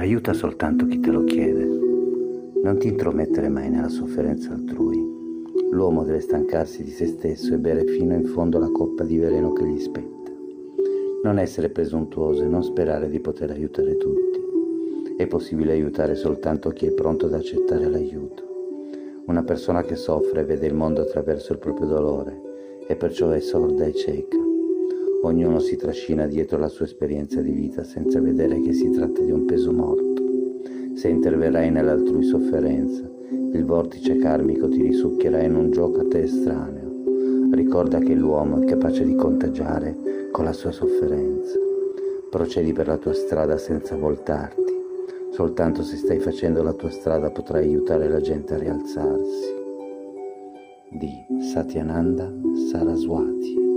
Aiuta soltanto chi te lo chiede. Non ti intromettere mai nella sofferenza altrui. L'uomo deve stancarsi di se stesso e bere fino in fondo la coppa di veleno che gli spetta. Non essere presuntuoso e non sperare di poter aiutare tutti. È possibile aiutare soltanto chi è pronto ad accettare l'aiuto. Una persona che soffre vede il mondo attraverso il proprio dolore e perciò è sorda e cieca. Ognuno si trascina dietro la sua esperienza di vita senza vedere che si tratta di un peso morto. Se interverrai nell'altrui sofferenza, il vortice karmico ti risucchierà in un gioco a te estraneo. Ricorda che l'uomo è capace di contagiare con la sua sofferenza. Procedi per la tua strada senza voltarti. Soltanto se stai facendo la tua strada potrai aiutare la gente a rialzarsi. Di Satyananda Saraswati